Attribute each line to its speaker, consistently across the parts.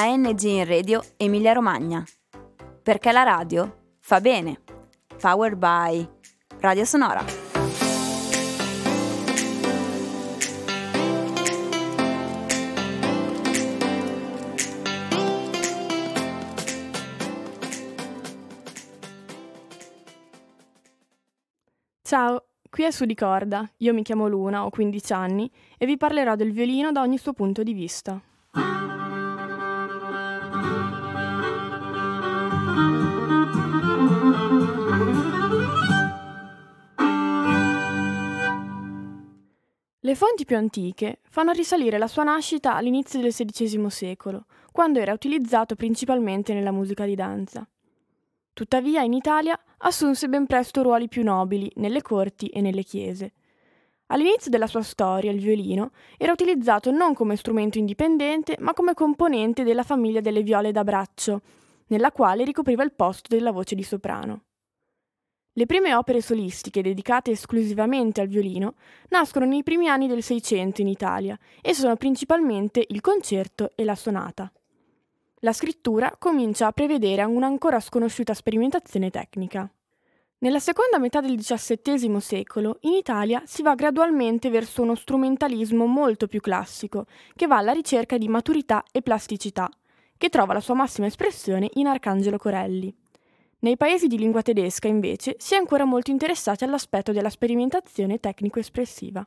Speaker 1: ANG in Radio Emilia Romagna. Perché la radio fa bene. Powered by Radio Sonora.
Speaker 2: Ciao, qui è Su di Corda. Io mi chiamo Luna, ho 15 anni e vi parlerò del violino da ogni suo punto di vista. Le fonti più antiche fanno risalire la sua nascita all'inizio del XVI secolo, quando era utilizzato principalmente nella musica di danza. Tuttavia in Italia assunse ben presto ruoli più nobili nelle corti e nelle chiese. All'inizio della sua storia il violino era utilizzato non come strumento indipendente, ma come componente della famiglia delle viole da braccio, nella quale ricopriva il posto della voce di soprano. Le prime opere solistiche dedicate esclusivamente al violino nascono nei primi anni del Seicento in Italia e sono principalmente il concerto e la sonata. La scrittura comincia a prevedere un'ancora sconosciuta sperimentazione tecnica. Nella seconda metà del XVII secolo in Italia si va gradualmente verso uno strumentalismo molto più classico, che va alla ricerca di maturità e plasticità, che trova la sua massima espressione in Arcangelo Corelli. Nei paesi di lingua tedesca, invece, si è ancora molto interessati all'aspetto della sperimentazione tecnico-espressiva.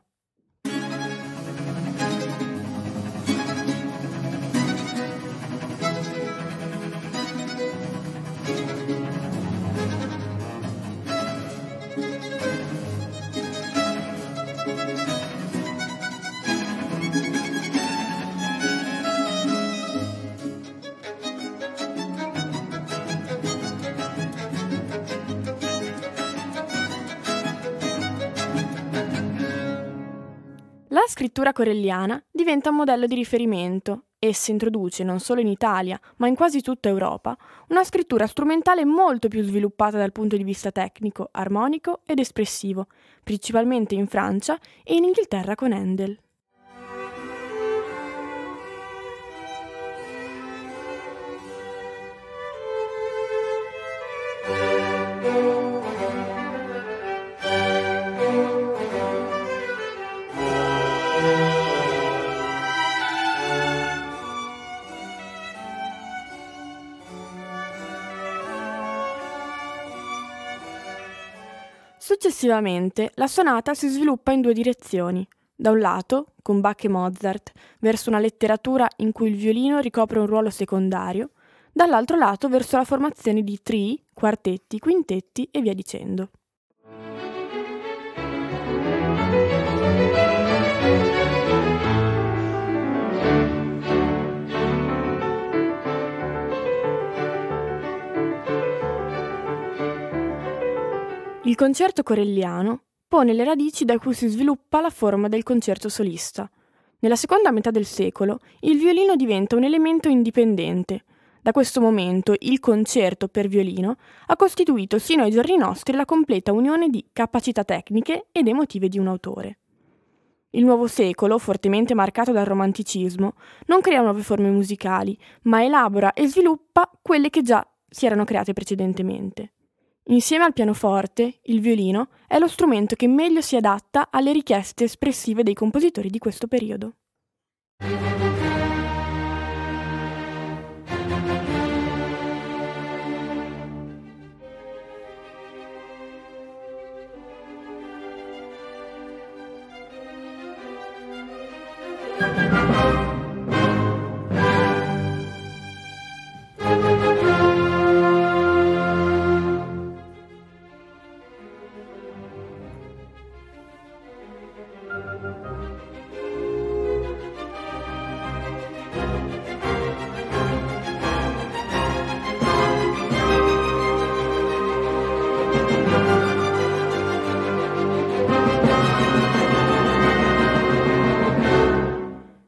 Speaker 2: La scrittura corelliana diventa un modello di riferimento. Essa introduce, non solo in Italia, ma in quasi tutta Europa, una scrittura strumentale molto più sviluppata dal punto di vista tecnico, armonico ed espressivo, principalmente in Francia e in Inghilterra con Handel. Successivamente, la sonata si sviluppa in due direzioni. Da un lato, con Bach e Mozart, verso una letteratura in cui il violino ricopre un ruolo secondario, dall'altro lato verso la formazione di trii, quartetti, quintetti e via dicendo. Il concerto corelliano pone le radici da cui si sviluppa la forma del concerto solista. Nella seconda metà del secolo il violino diventa un elemento indipendente. Da questo momento il concerto per violino ha costituito sino ai giorni nostri la completa unione di capacità tecniche ed emotive di un autore. Il nuovo secolo, fortemente marcato dal romanticismo, non crea nuove forme musicali, ma elabora e sviluppa quelle che già si erano create precedentemente. Insieme al pianoforte, il violino è lo strumento che meglio si adatta alle richieste espressive dei compositori di questo periodo.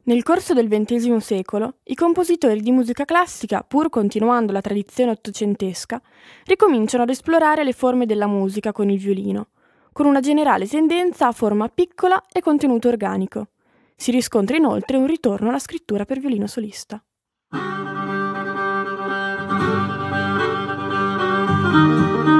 Speaker 2: Nel corso del XX secolo, i compositori di musica classica, pur continuando la tradizione ottocentesca, ricominciano ad esplorare le forme della musica con il violino, con una generale tendenza a forma piccola e contenuto organico. Si riscontra inoltre un ritorno alla scrittura per violino solista.
Speaker 3: Thank.